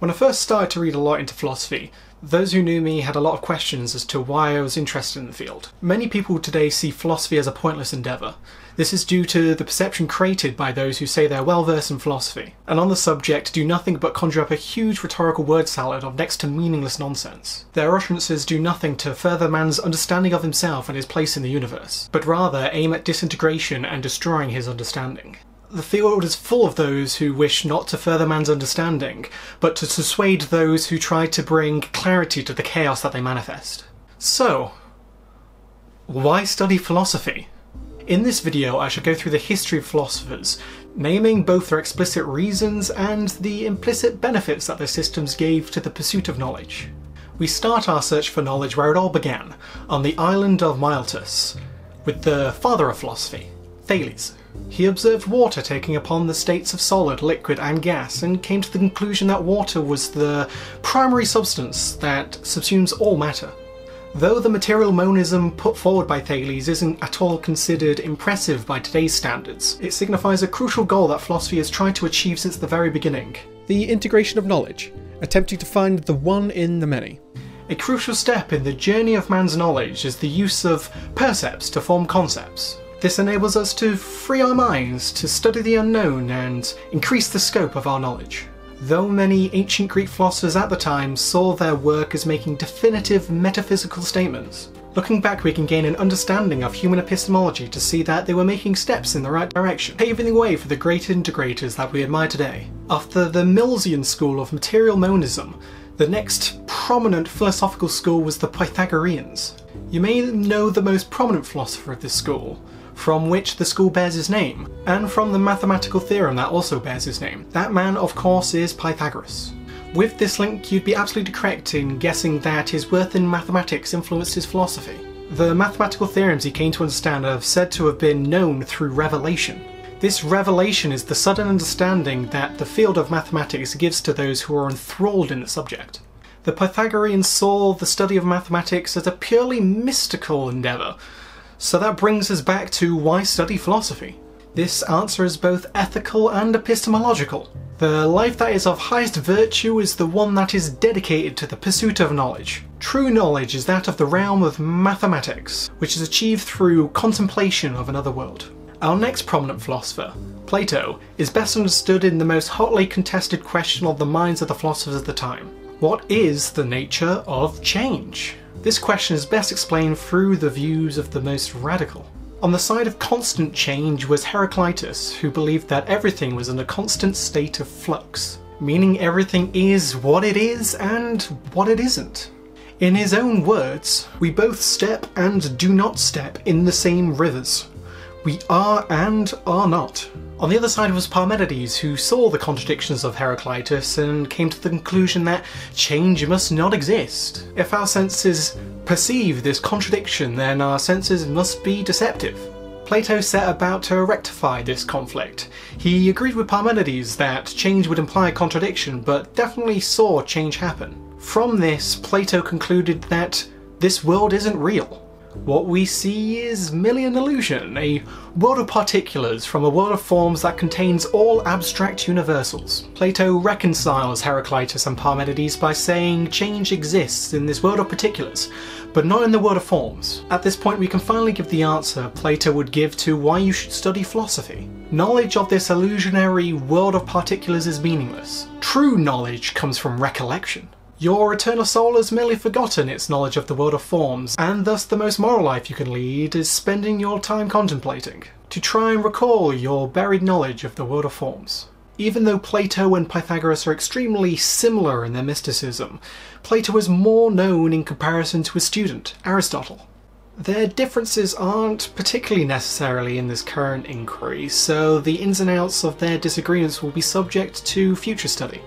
When I first started to read a lot into philosophy, those who knew me had a lot of questions as to why I was interested in the field. Many people today see philosophy as a pointless endeavour. This is due to the perception created by those who say they're well versed in philosophy, and on the subject do nothing but conjure up a huge rhetorical word salad of next to meaningless nonsense. Their utterances do nothing to further man's understanding of himself and his place in the universe, but rather aim at disintegration and destroying his understanding. The field is full of those who wish not to further man's understanding, but to dissuade those who try to bring clarity to the chaos that they manifest. So, why study philosophy? In this video, I shall go through the history of philosophers, naming both their explicit reasons and the implicit benefits that their systems gave to the pursuit of knowledge. We start our search for knowledge where it all began, on the island of Miletus, with the father of philosophy, Thales. He observed water taking upon the states of solid, liquid, and gas, and came to the conclusion that water was the primary substance that subsumes all matter. Though the material monism put forward by Thales isn't at all considered impressive by today's standards, it signifies a crucial goal that philosophy has tried to achieve since the very beginning the integration of knowledge, attempting to find the one in the many. A crucial step in the journey of man's knowledge is the use of percepts to form concepts. This enables us to free our minds to study the unknown and increase the scope of our knowledge. Though many ancient Greek philosophers at the time saw their work as making definitive metaphysical statements, looking back we can gain an understanding of human epistemology to see that they were making steps in the right direction, paving the way for the great integrators that we admire today. After the Milesian school of material monism, the next prominent philosophical school was the Pythagoreans. You may know the most prominent philosopher of this school, from which the school bears his name, and from the mathematical theorem that also bears his name. That man, of course, is Pythagoras. With this link, you'd be absolutely correct in guessing that his worth in mathematics influenced his philosophy. The mathematical theorems he came to understand are said to have been known through revelation. This revelation is the sudden understanding that the field of mathematics gives to those who are enthralled in the subject. The Pythagoreans saw the study of mathematics as a purely mystical endeavour, so that brings us back to why study philosophy? This answer is both ethical and epistemological. The life that is of highest virtue is the one that is dedicated to the pursuit of knowledge. True knowledge is that of the realm of mathematics, which is achieved through contemplation of another world. Our next prominent philosopher, Plato, is best understood in the most hotly contested question of the minds of the philosophers of the time. What is the nature of change? This question is best explained through the views of the most radical. On the side of constant change was Heraclitus, who believed that everything was in a constant state of flux, meaning everything is what it is and what it isn't. In his own words, we both step and do not step in the same rivers. We are and are not. On the other side was Parmenides, who saw the contradictions of Heraclitus and came to the conclusion that change must not exist. If our senses perceive this contradiction, then our senses must be deceptive. Plato set about to rectify this conflict. He agreed with Parmenides that change would imply contradiction, but definitely saw change happen. From this, Plato concluded that this world isn't real. What we see is merely an illusion, a world of particulars from a world of forms that contains all abstract universals. Plato reconciles Heraclitus and Parmenides by saying change exists in this world of particulars, but not in the world of forms. At this point we can finally give the answer Plato would give to why you should study philosophy. Knowledge of this illusionary world of particulars is meaningless. True knowledge comes from recollection. Your eternal soul has merely forgotten its knowledge of the world of forms, and thus the most moral life you can lead is spending your time contemplating, to try and recall your buried knowledge of the world of forms. Even though Plato and Pythagoras are extremely similar in their mysticism, Plato is more known in comparison to his student, Aristotle. Their differences aren't particularly necessarily in this current inquiry, so the ins and outs of their disagreements will be subject to future study.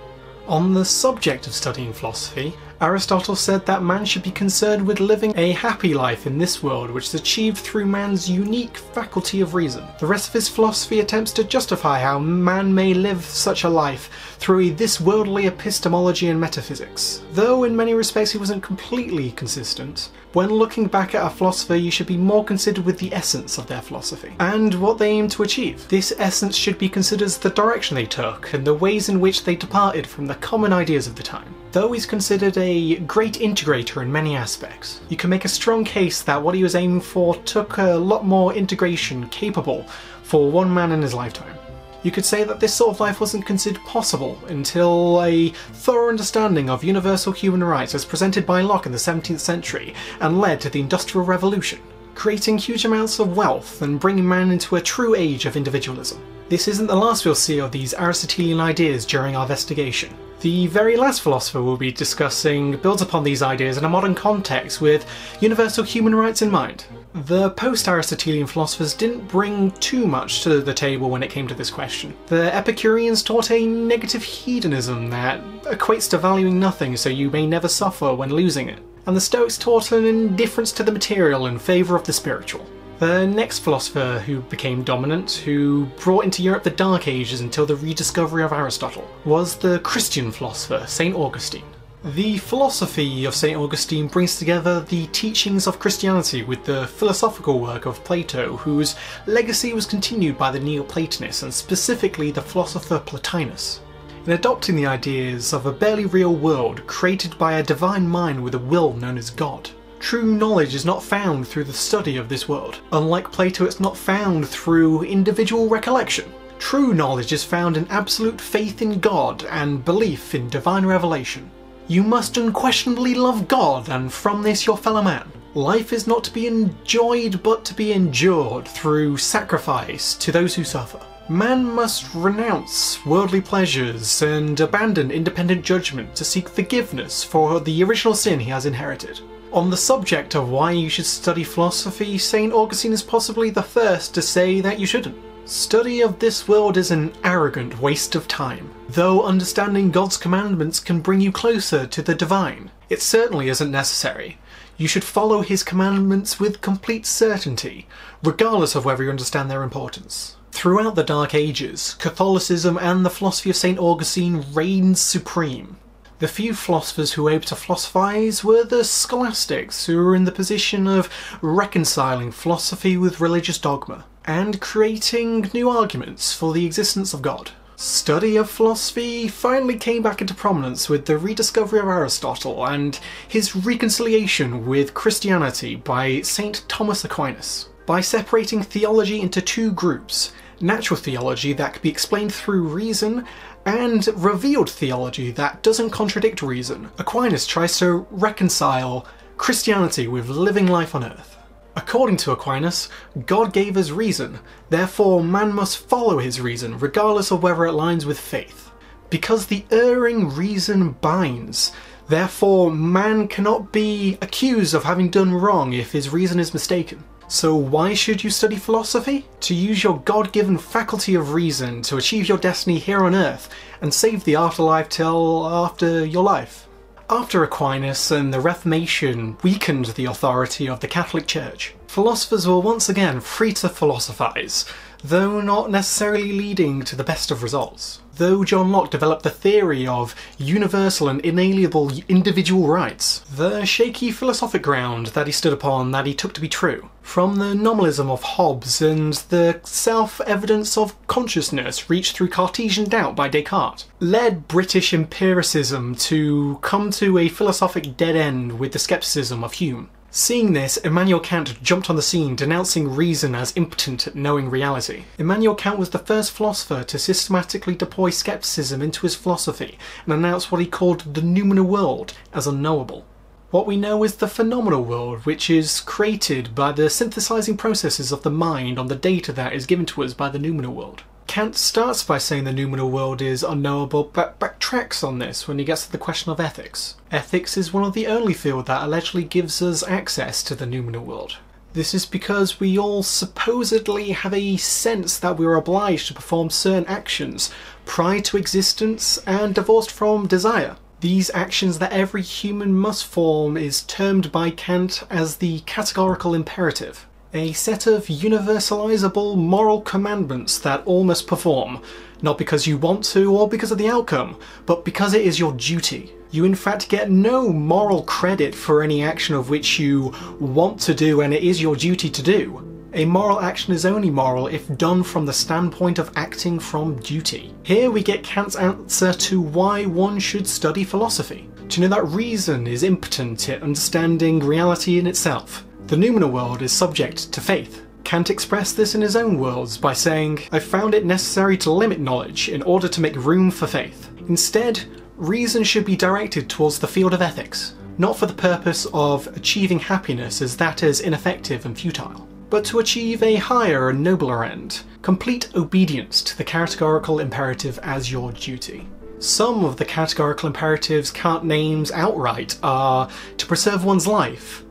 On the subject of studying philosophy, Aristotle said that man should be concerned with living a happy life in this world, which is achieved through man's unique faculty of reason. The rest of his philosophy attempts to justify how man may live such a life through this worldly epistemology and metaphysics. Though in many respects he wasn't completely consistent, when looking back at a philosopher, you should be more considered with the essence of their philosophy and what they aim to achieve. This essence should be considered as the direction they took and the ways in which they departed from the common ideas of the time. Though he's considered a great integrator in many aspects, you can make a strong case that what he was aiming for took a lot more integration capable for one man in his lifetime. You could say that this sort of life wasn't considered possible until a thorough understanding of universal human rights as presented by Locke in the 17th century and led to the Industrial Revolution, creating huge amounts of wealth and bringing man into a true age of individualism. This isn't the last we'll see of these Aristotelian ideas during our investigation. The very last philosopher we'll be discussing builds upon these ideas in a modern context with universal human rights in mind. The post Aristotelian philosophers didn't bring too much to the table when it came to this question. The Epicureans taught a negative hedonism that equates to valuing nothing so you may never suffer when losing it. And the Stoics taught an indifference to the material in favour of the spiritual. The next philosopher who became dominant, who brought into Europe the Dark Ages until the rediscovery of Aristotle, was the Christian philosopher, St. Augustine. The philosophy of St. Augustine brings together the teachings of Christianity with the philosophical work of Plato, whose legacy was continued by the Neoplatonists and specifically the philosopher Plotinus. In adopting the ideas of a barely real world created by a divine mind with a will known as God, True knowledge is not found through the study of this world. Unlike Plato, it's not found through individual recollection. True knowledge is found in absolute faith in God and belief in divine revelation. You must unquestionably love God and from this your fellow man. Life is not to be enjoyed but to be endured through sacrifice to those who suffer. Man must renounce worldly pleasures and abandon independent judgment to seek forgiveness for the original sin he has inherited. On the subject of why you should study philosophy, St. Augustine is possibly the first to say that you shouldn't. Study of this world is an arrogant waste of time. Though understanding God's commandments can bring you closer to the divine, it certainly isn't necessary. You should follow his commandments with complete certainty, regardless of whether you understand their importance. Throughout the Dark Ages, Catholicism and the philosophy of St. Augustine reigned supreme. The few philosophers who were able to philosophize were the scholastics, who were in the position of reconciling philosophy with religious dogma and creating new arguments for the existence of God. Study of philosophy finally came back into prominence with the rediscovery of Aristotle and his reconciliation with Christianity by St. Thomas Aquinas. By separating theology into two groups, natural theology that could be explained through reason and revealed theology that doesn't contradict reason. Aquinas tries to reconcile Christianity with living life on earth. According to Aquinas, God gave us reason, therefore man must follow his reason, regardless of whether it aligns with faith. Because the erring reason binds, therefore man cannot be accused of having done wrong if his reason is mistaken. So, why should you study philosophy? To use your God given faculty of reason to achieve your destiny here on earth and save the afterlife till after your life. After Aquinas and the Reformation weakened the authority of the Catholic Church, philosophers were once again free to philosophize, though not necessarily leading to the best of results. Though John Locke developed the theory of universal and inalienable individual rights, the shaky philosophic ground that he stood upon that he took to be true, from the nominalism of Hobbes and the self evidence of consciousness reached through Cartesian doubt by Descartes, led British empiricism to come to a philosophic dead end with the skepticism of Hume. Seeing this, Immanuel Kant jumped on the scene, denouncing reason as impotent at knowing reality. Immanuel Kant was the first philosopher to systematically deploy skepticism into his philosophy and announce what he called the noumenal world as unknowable. What we know is the phenomenal world, which is created by the synthesizing processes of the mind on the data that is given to us by the noumenal world. Kant starts by saying the noumenal world is unknowable, but backtracks on this when he gets to the question of ethics. Ethics is one of the only fields that allegedly gives us access to the noumenal world. This is because we all supposedly have a sense that we are obliged to perform certain actions prior to existence and divorced from desire. These actions that every human must form is termed by Kant as the categorical imperative, a set of universalizable moral commandments that all must perform, not because you want to or because of the outcome, but because it is your duty. You in fact get no moral credit for any action of which you want to do and it is your duty to do. A moral action is only moral if done from the standpoint of acting from duty. Here we get Kant's answer to why one should study philosophy. To know that reason is impotent at understanding reality in itself. The noumenal world is subject to faith. Kant expressed this in his own words by saying, I found it necessary to limit knowledge in order to make room for faith. Instead, reason should be directed towards the field of ethics, not for the purpose of achieving happiness as that is ineffective and futile but to achieve a higher and nobler end complete obedience to the categorical imperative as your duty. Some of the categorical imperatives Kant names outright are to preserve one's life,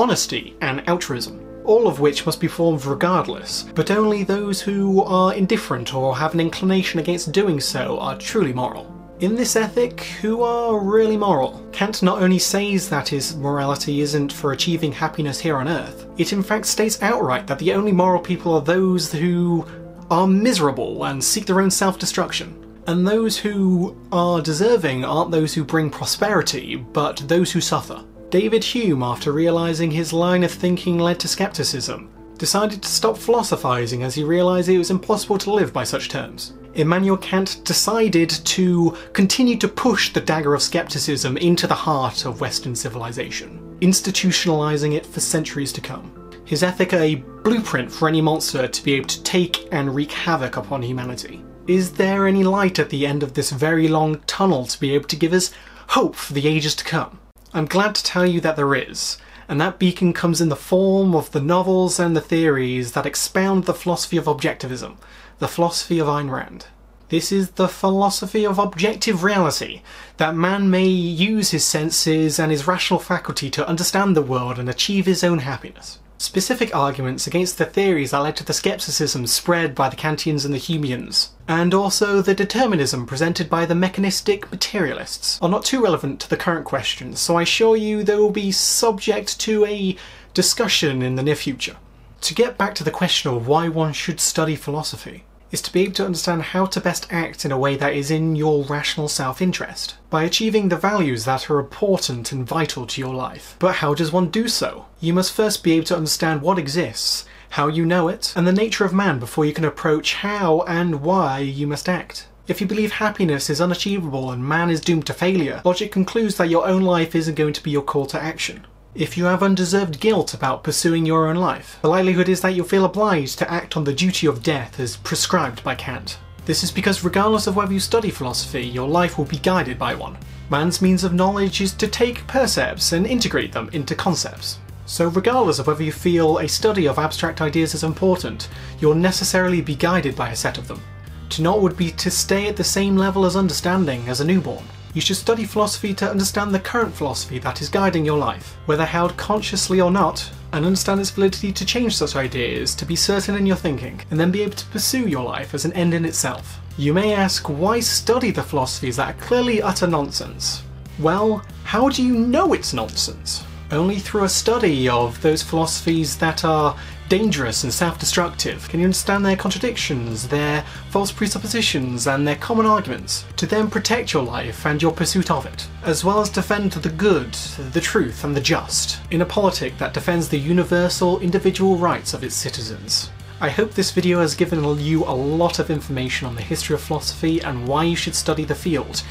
honesty, and altruism, all of which must be formed regardless, but only those who are indifferent or have an inclination against doing so are truly moral. In this ethic, who are really moral? Kant not only says that his morality isn't for achieving happiness here on earth, it in fact states outright that the only moral people are those who are miserable and seek their own self destruction. And those who are deserving aren't those who bring prosperity, but those who suffer. David Hume, after realising his line of thinking led to skepticism, decided to stop philosophizing as he realised it was impossible to live by such terms. Immanuel Kant decided to continue to push the dagger of skepticism into the heart of Western civilization, institutionalizing it for centuries to come. His ethic a blueprint for any monster to be able to take and wreak havoc upon humanity. Is there any light at the end of this very long tunnel to be able to give us hope for the ages to come? I'm glad to tell you that there is, and that beacon comes in the form of the novels and the theories that expound the philosophy of objectivism, the philosophy of Ayn Rand. This is the philosophy of objective reality, that man may use his senses and his rational faculty to understand the world and achieve his own happiness. Specific arguments against the theories that led to the skepticism spread by the Kantians and the Humeans, and also the determinism presented by the mechanistic materialists, are not too relevant to the current questions, so I assure you they will be subject to a discussion in the near future. To get back to the question of why one should study philosophy, is to be able to understand how to best act in a way that is in your rational self-interest, by achieving the values that are important and vital to your life. But how does one do so? You must first be able to understand what exists, how you know it, and the nature of man before you can approach how and why you must act. If you believe happiness is unachievable and man is doomed to failure, logic concludes that your own life isn't going to be your call to action. If you have undeserved guilt about pursuing your own life, the likelihood is that you'll feel obliged to act on the duty of death as prescribed by Kant. This is because regardless of whether you study philosophy, your life will be guided by one. Man's means of knowledge is to take percepts and integrate them into concepts. So regardless of whether you feel a study of abstract ideas is important, you'll necessarily be guided by a set of them. To not would be to stay at the same level as understanding as a newborn. You should study philosophy to understand the current philosophy that is guiding your life, whether held consciously or not, and understand its validity to change such ideas, to be certain in your thinking, and then be able to pursue your life as an end in itself. You may ask, why study the philosophies that are clearly utter nonsense? Well, how do you know it's nonsense? Only through a study of those philosophies that are dangerous and self-destructive? Can you understand their contradictions, their false presuppositions, and their common arguments, to then protect your life and your pursuit of it, as well as defend the good, the truth, and the just, in a politic that defends the universal individual rights of its citizens? I hope this video has given you a lot of information on the history of philosophy and why you should study the field.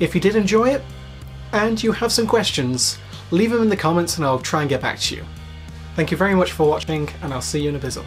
If you did enjoy it, and you have some questions, leave them in the comments and I'll try and get back to you. Thank you very much for watching, and I'll see you in a bizzle.